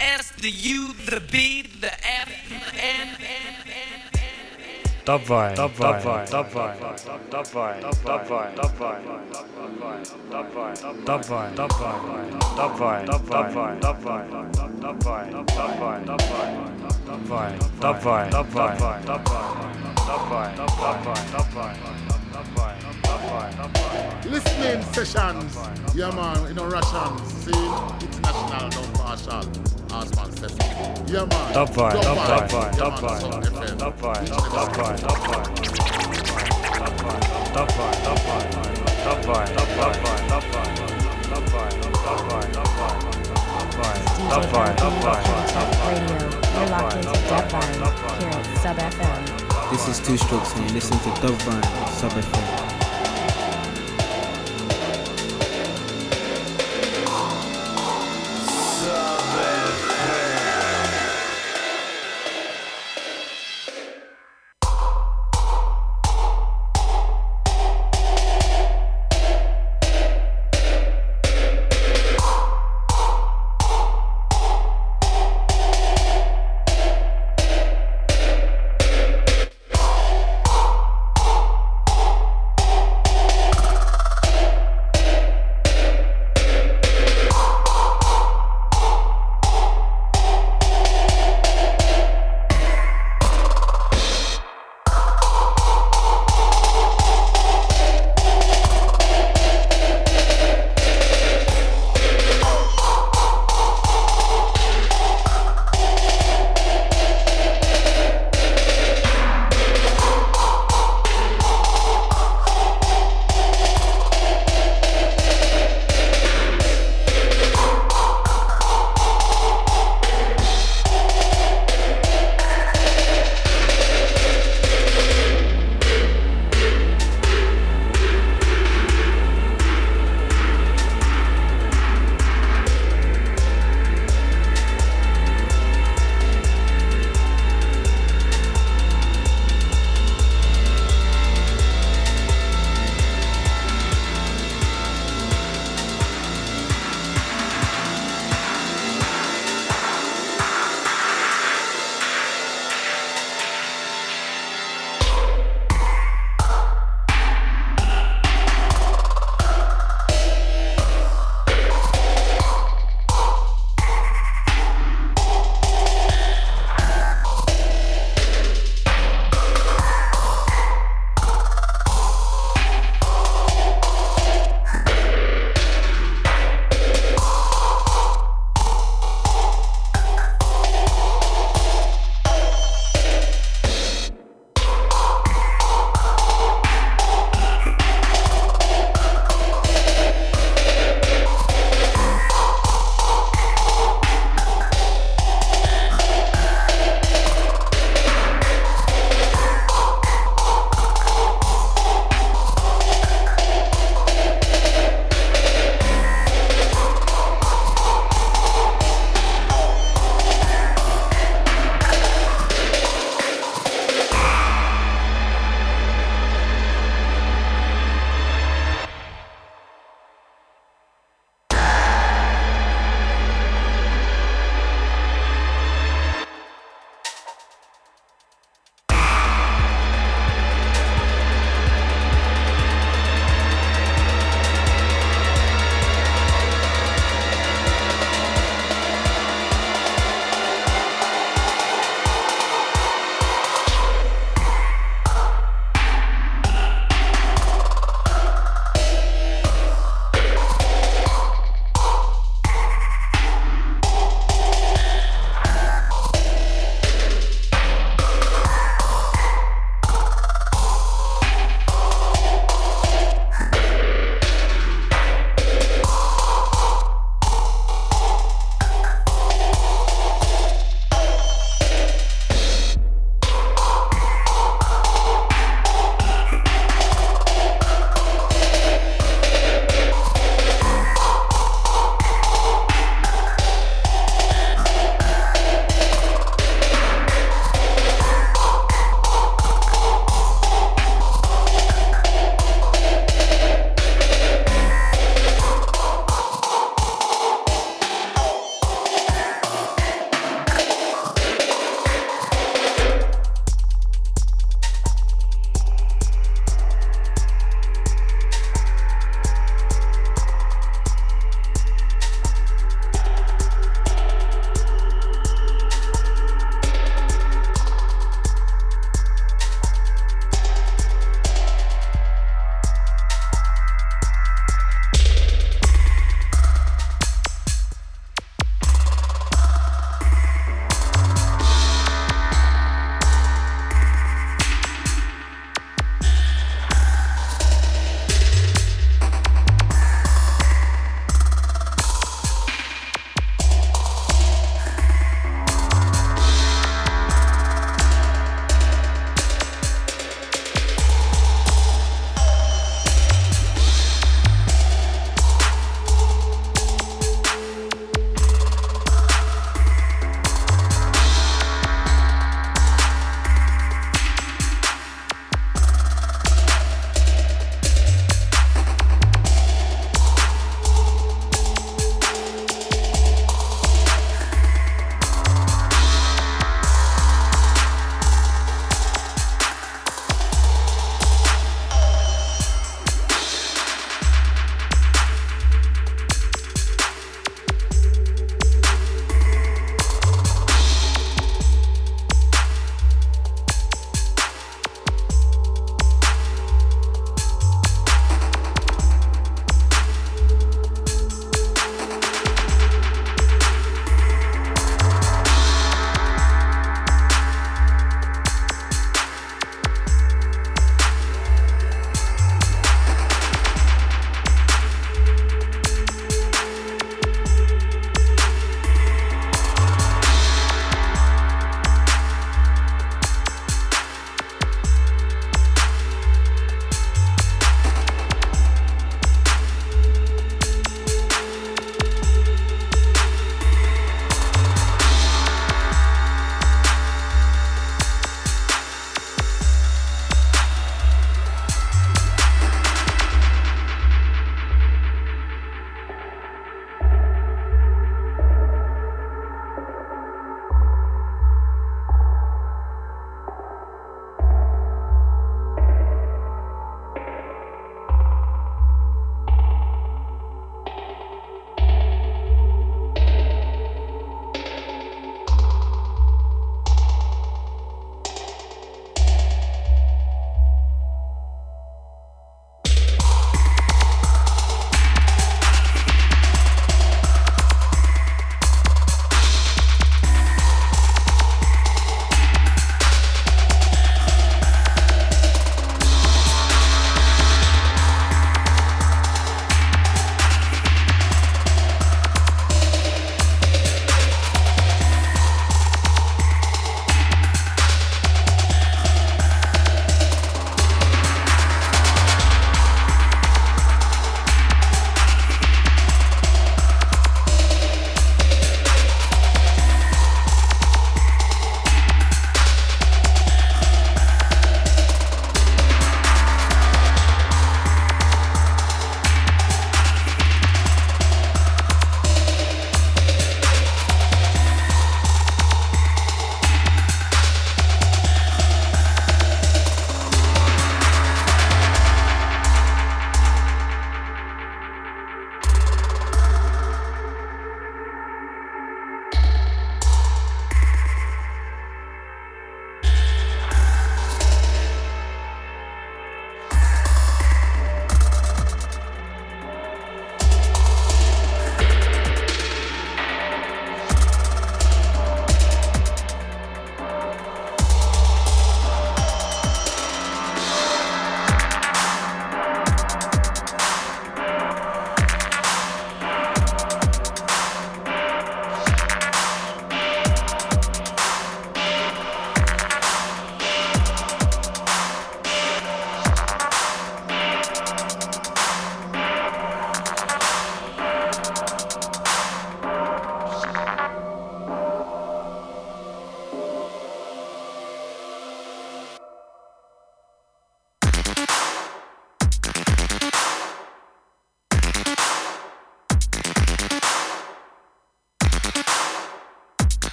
S, the U, the B, the F, the N. Dabei, dabei, dabei, dabei, dabei, dabei, dabei, dabei, dabei, dabei, dabei, dabei, dabei, dabei, dabei, dabei, dabei, dabei. Listening sessions, yeah man, you know Russian, see, international, don't partial. Yeah man. Up fine, up fine, up fine, up fine, You're locked into Dubvine here at Sub This is Two Strokes and you listen to Dubvine Sub FM.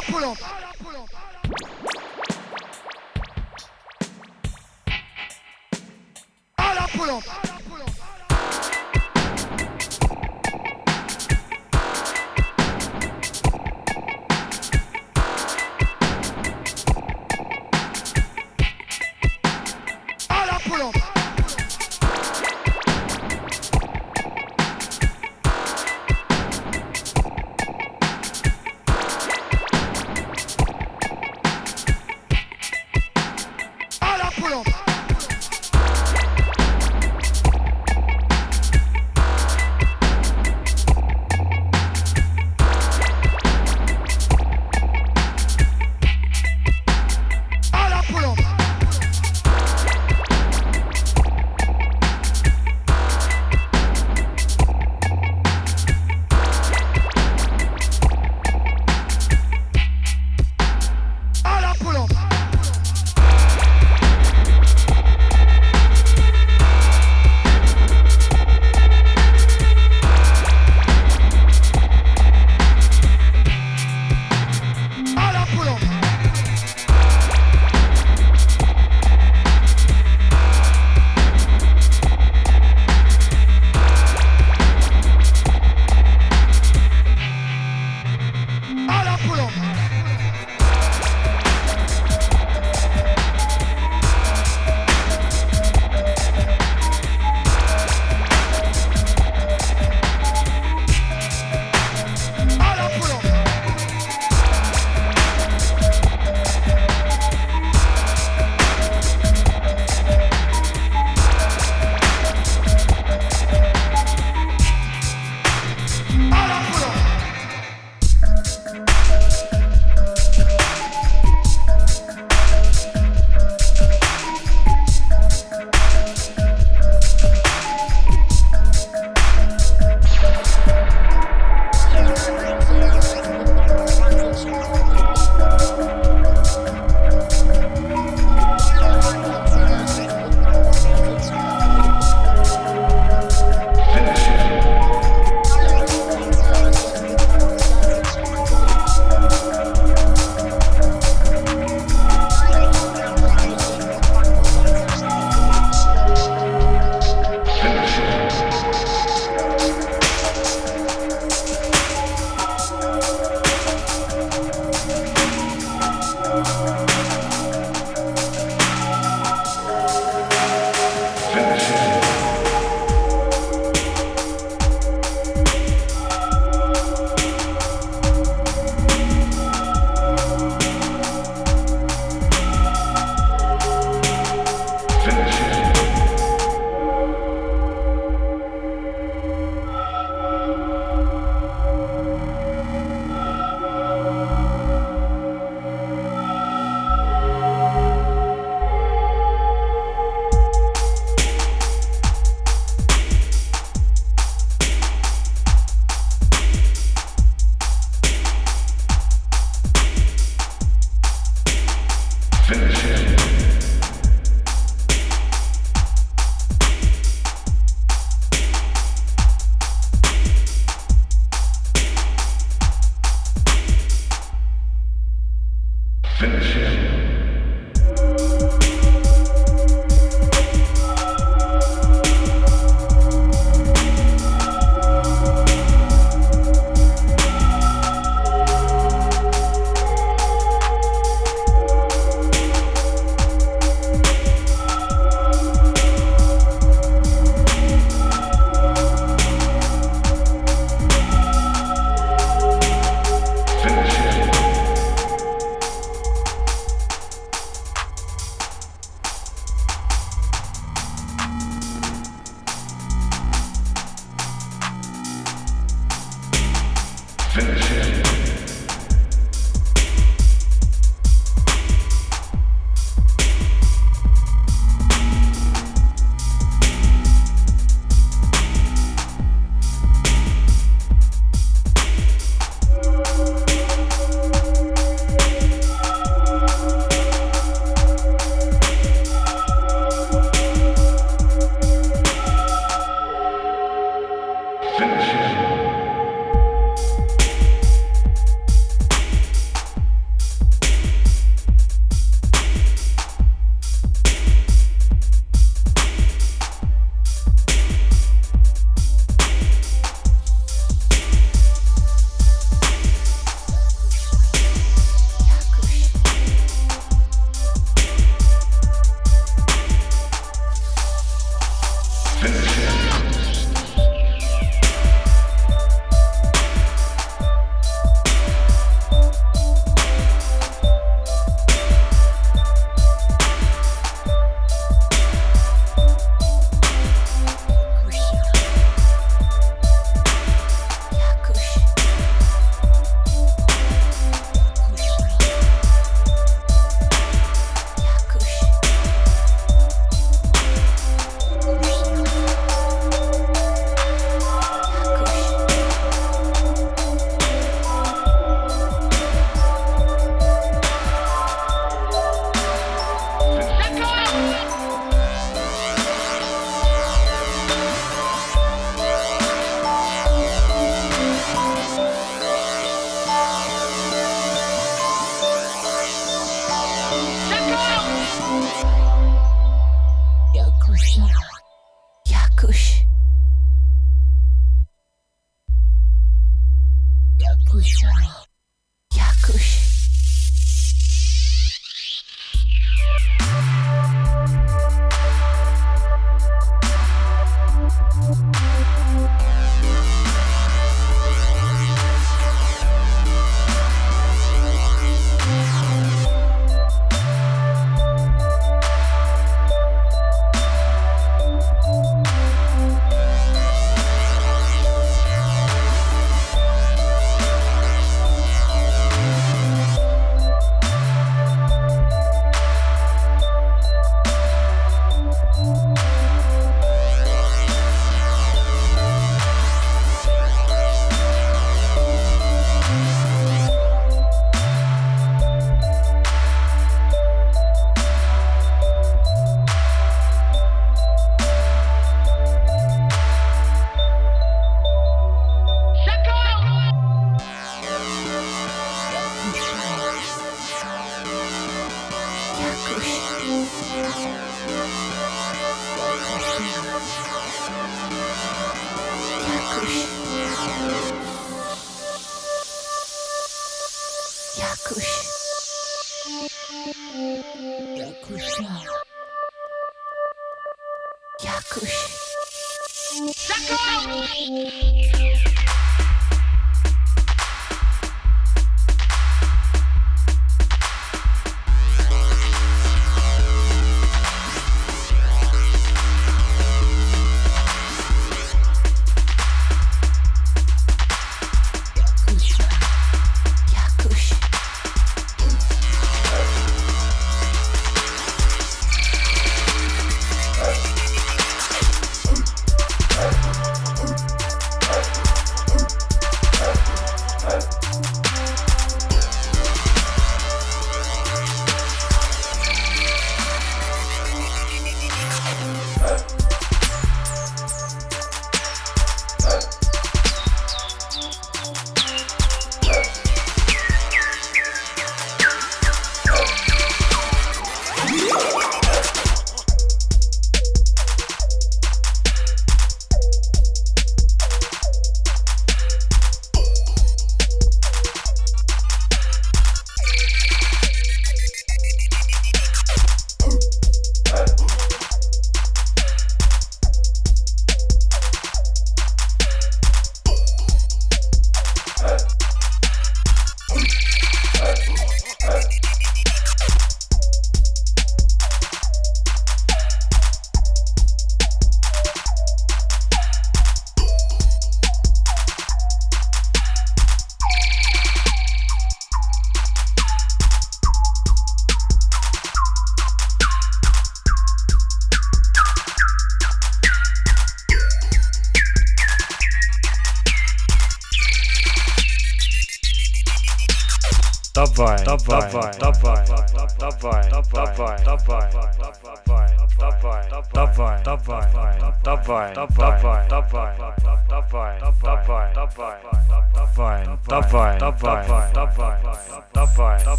l'ampoulante Ah l'ampoulante Ah l'ampoulante Ah l'ampoulante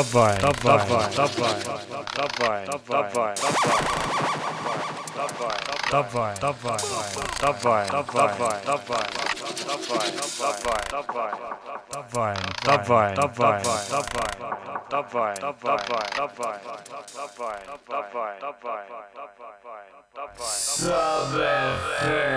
Dubai, Dubai, Dubai, Dubai, Dubai, Dubai, Dubai, Dubai, Dubai, Dubai, Dubai. Sub FM.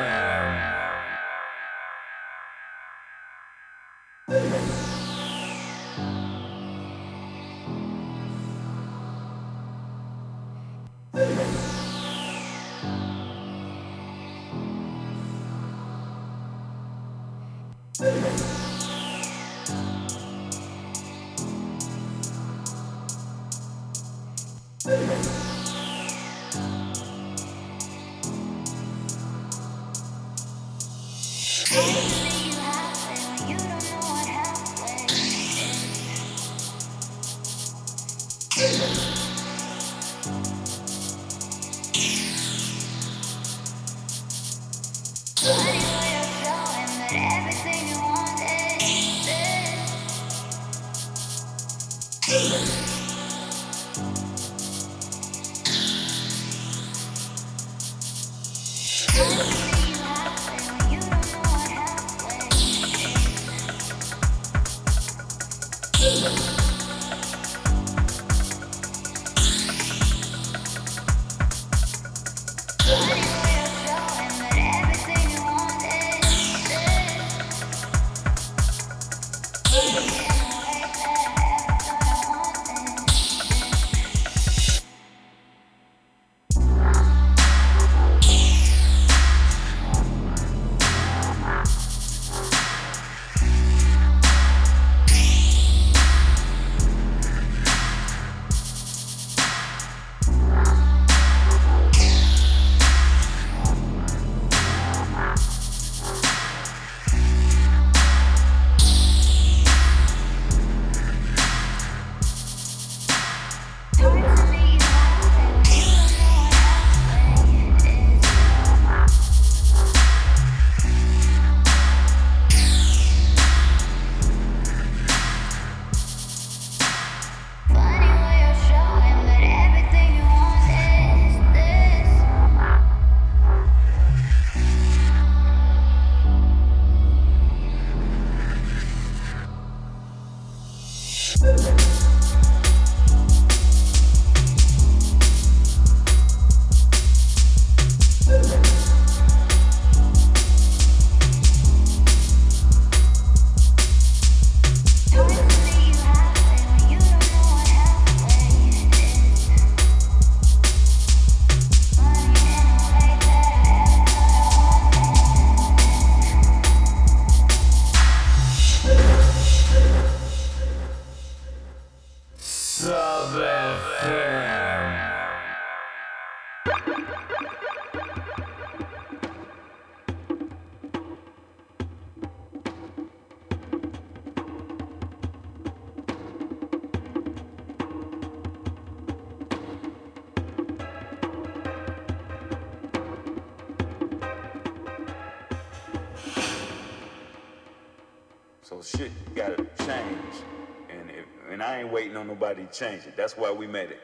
nobody to change it. That's why we made it.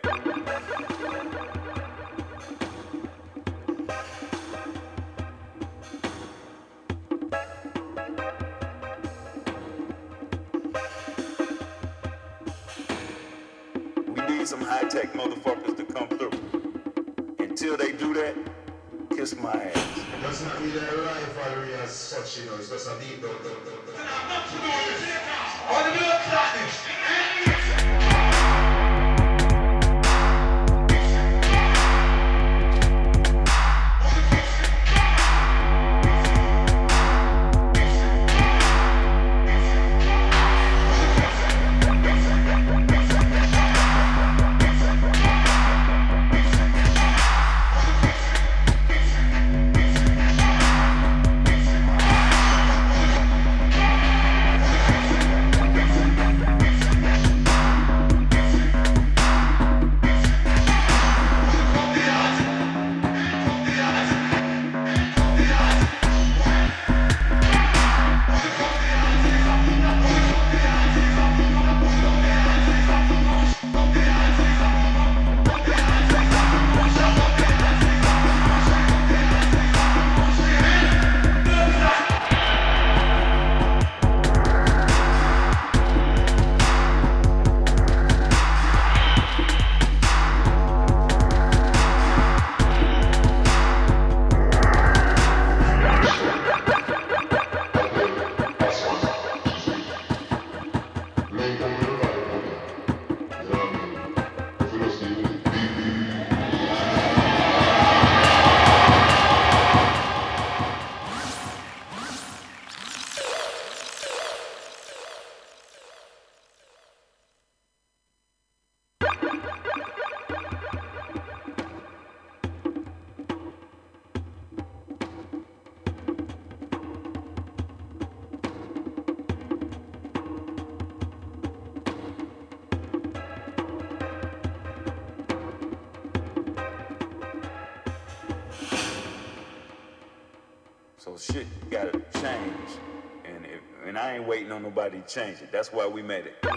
Nobody change it. That's why we made it.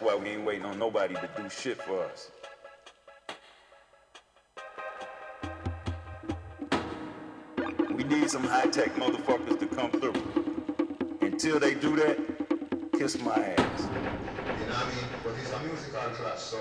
Why we ain't waiting on nobody to do shit for us. We need some high-tech motherfuckers to come through. Until they do that, kiss my ass. You know what I mean? But it's a musical class, so.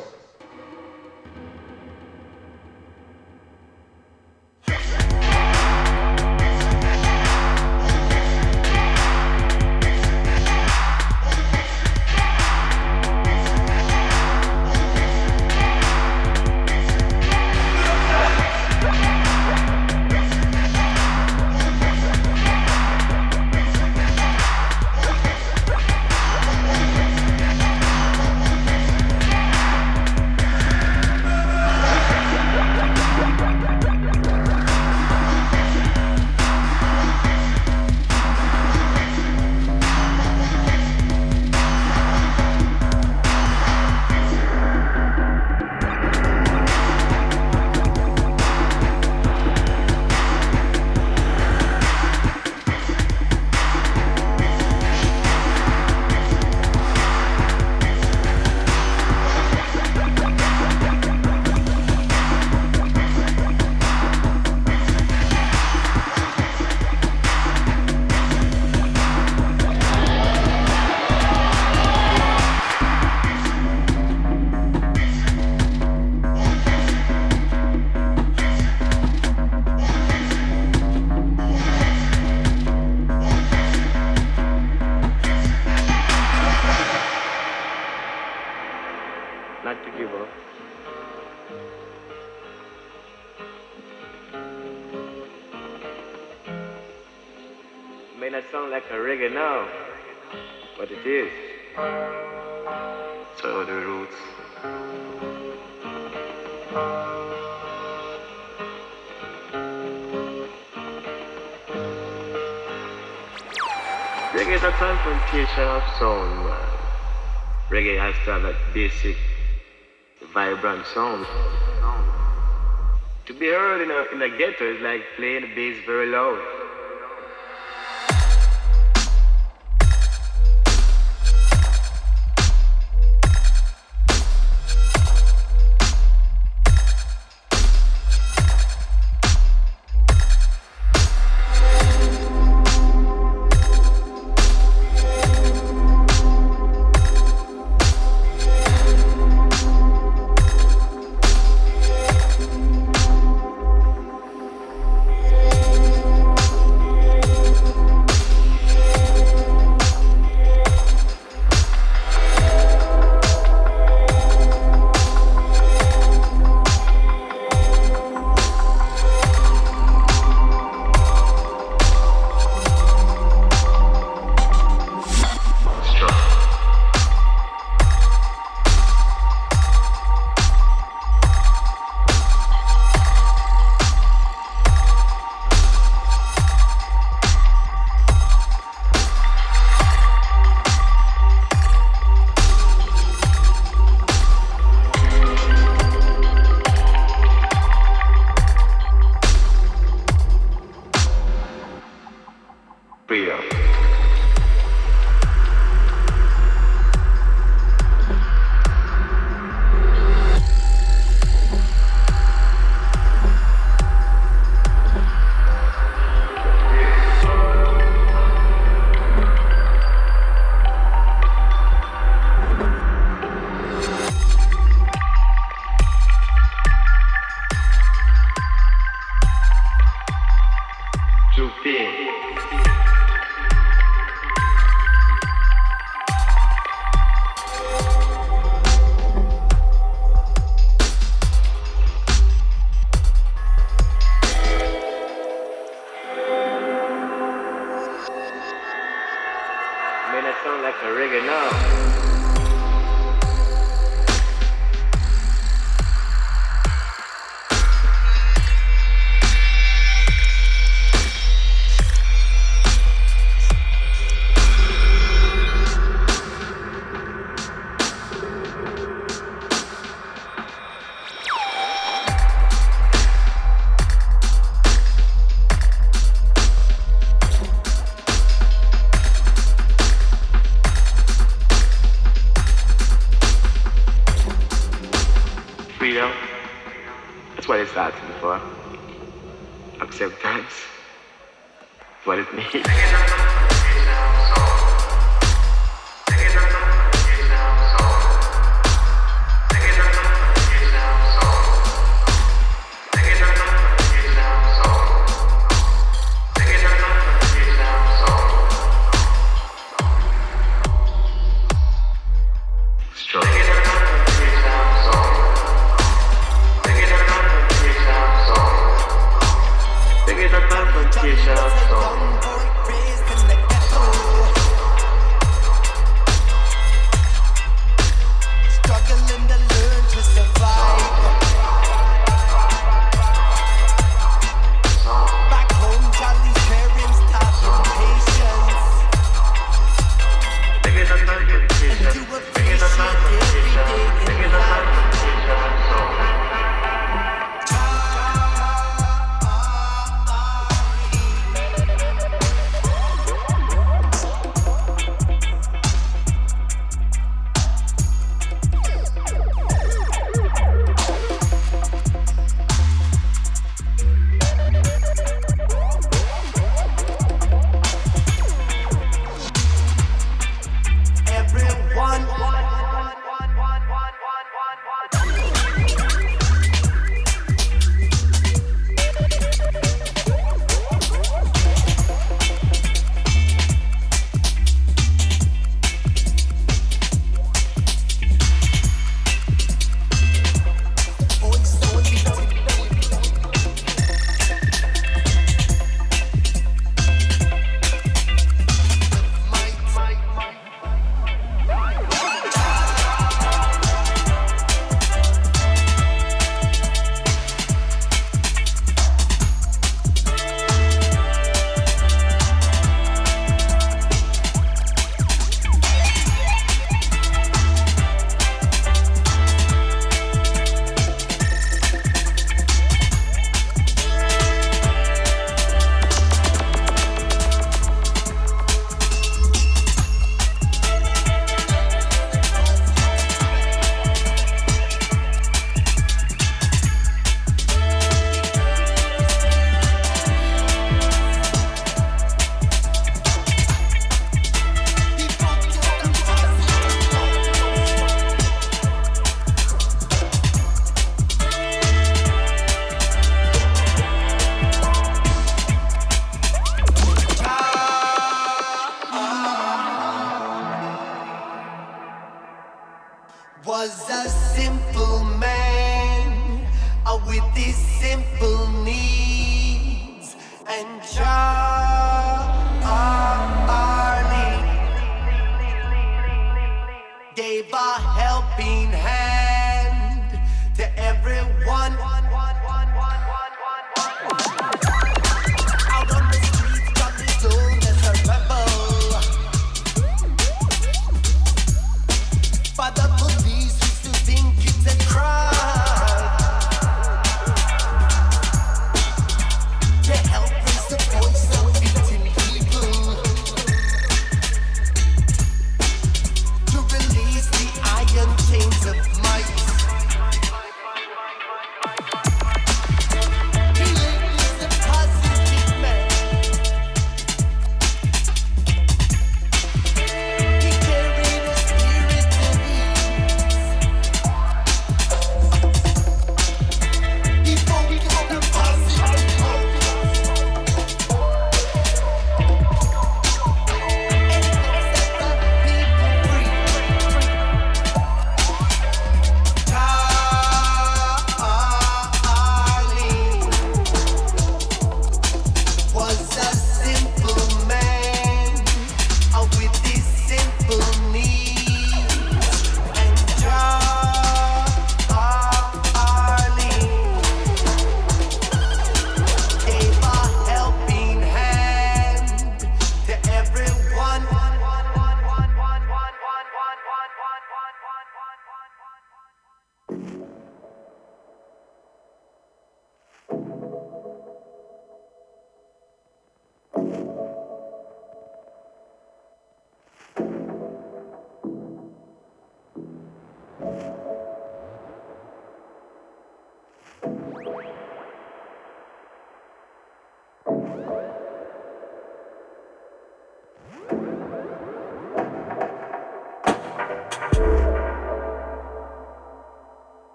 Sound. To be heard in a, in a ghetto is like playing the bass very loud.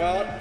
The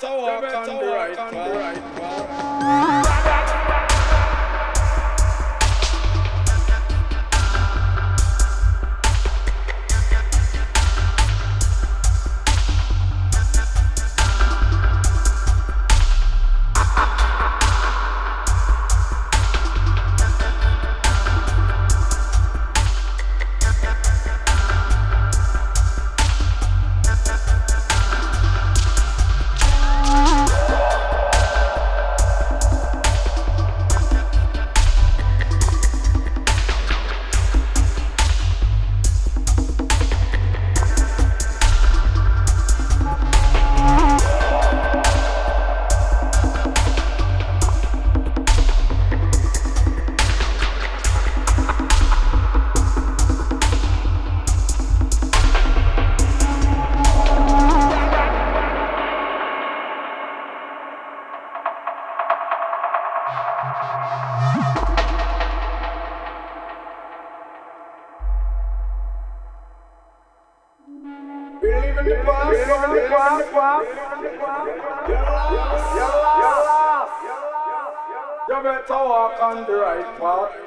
better walk on the on the right path.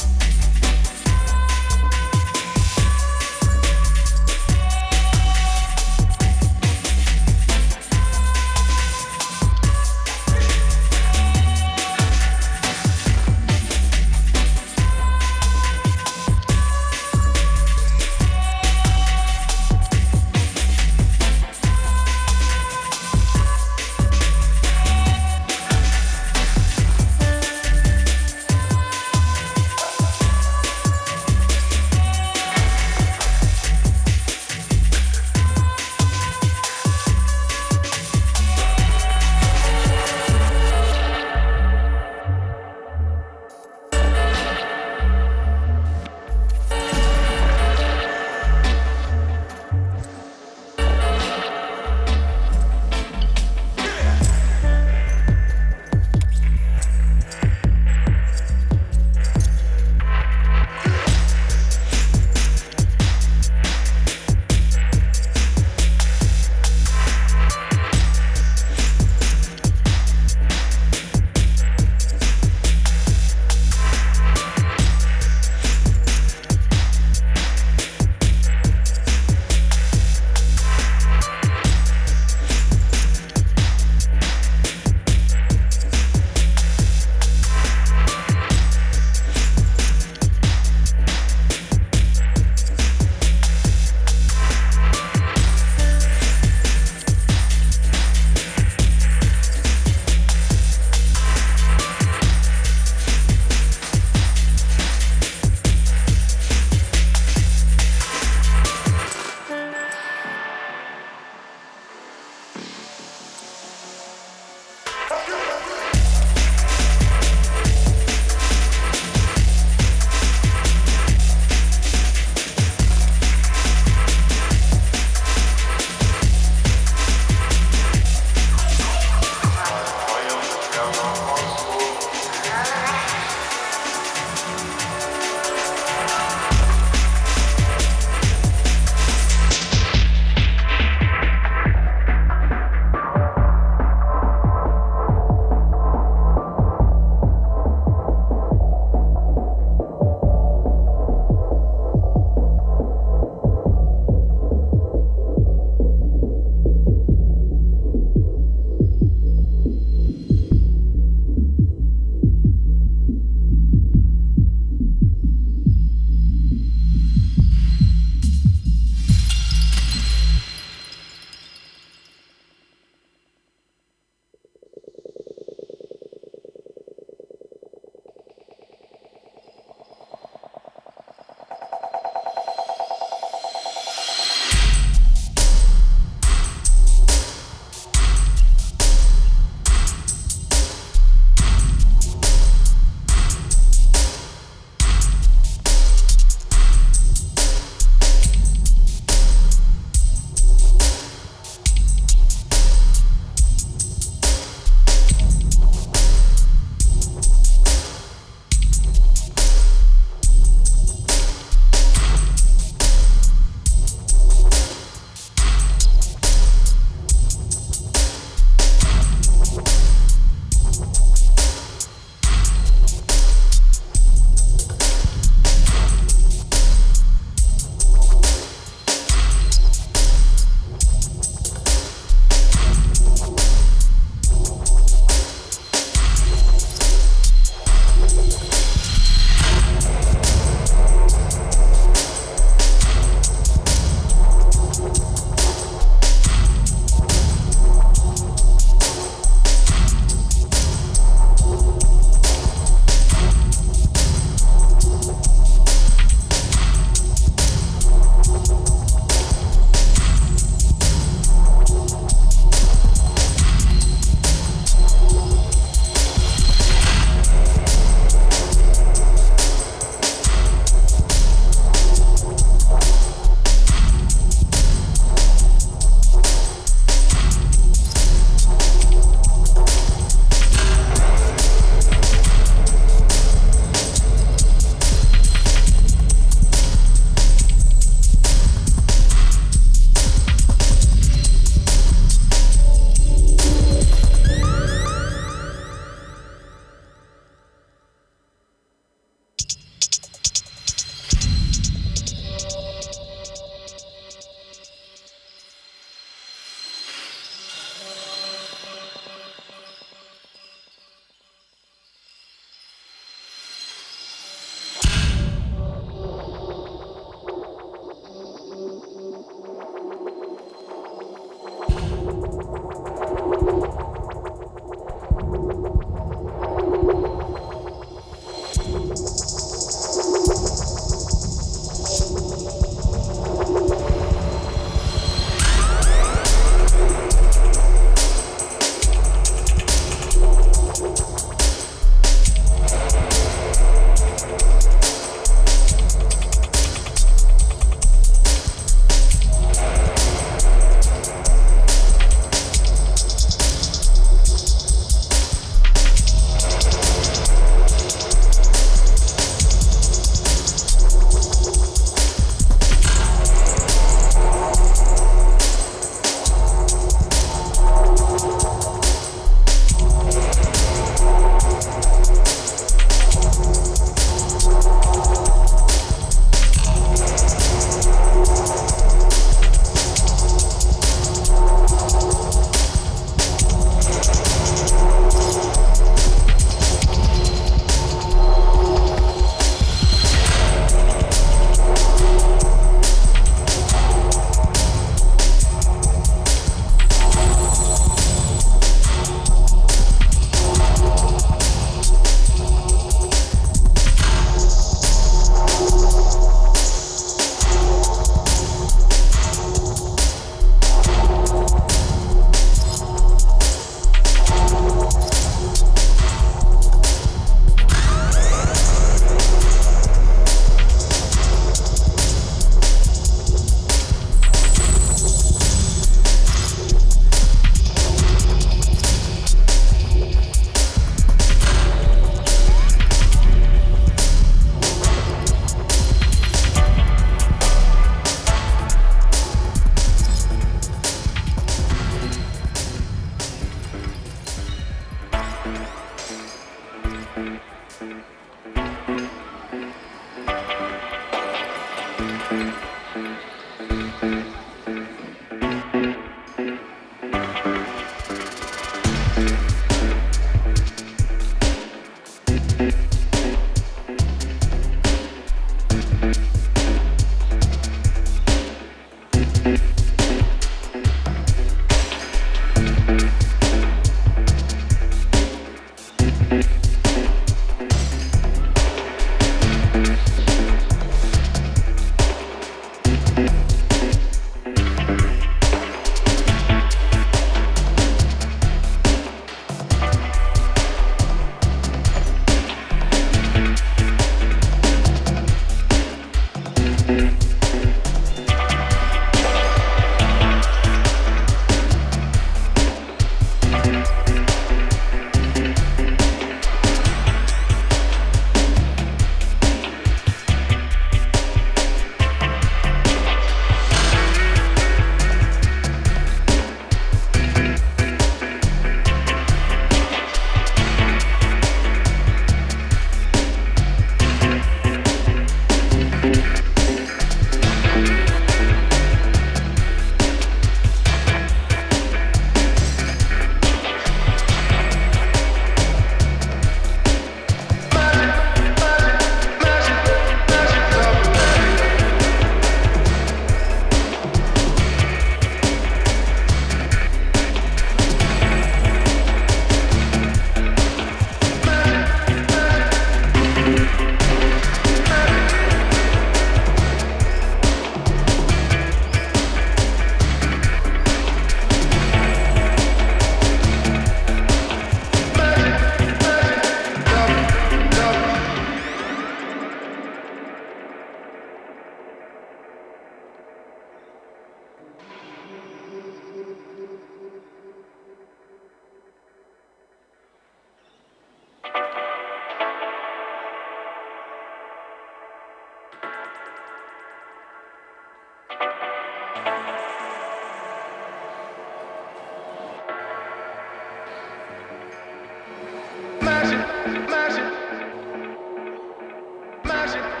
Наши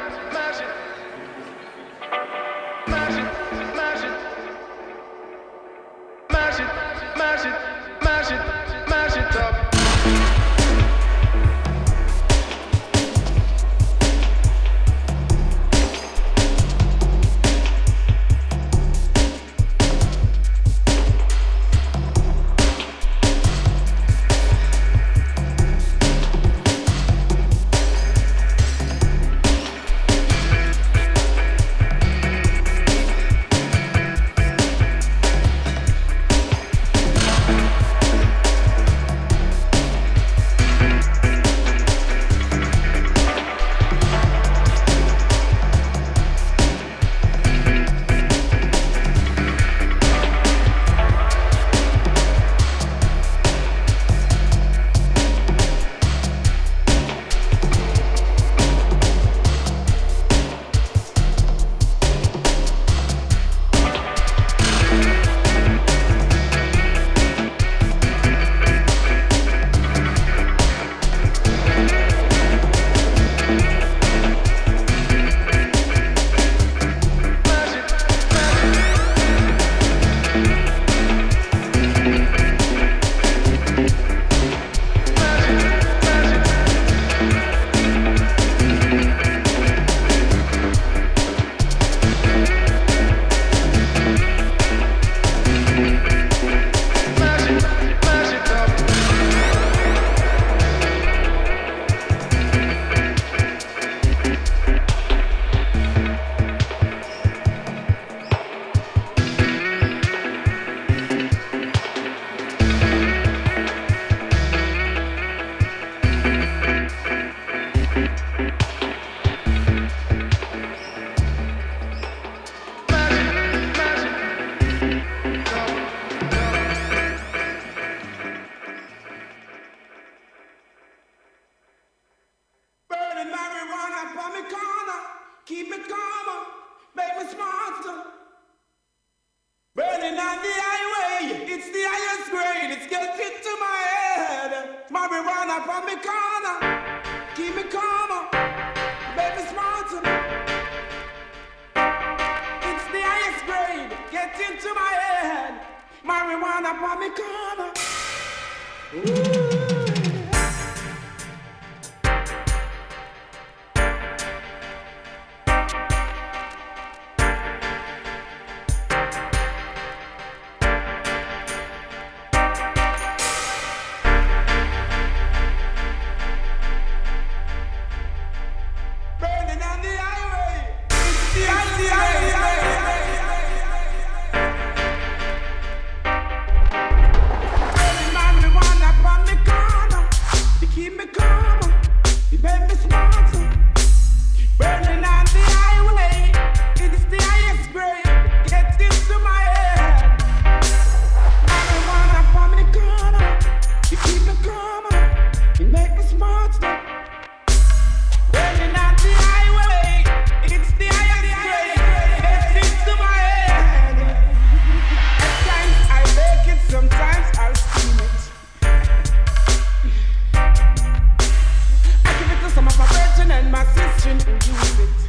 and my sister who use it.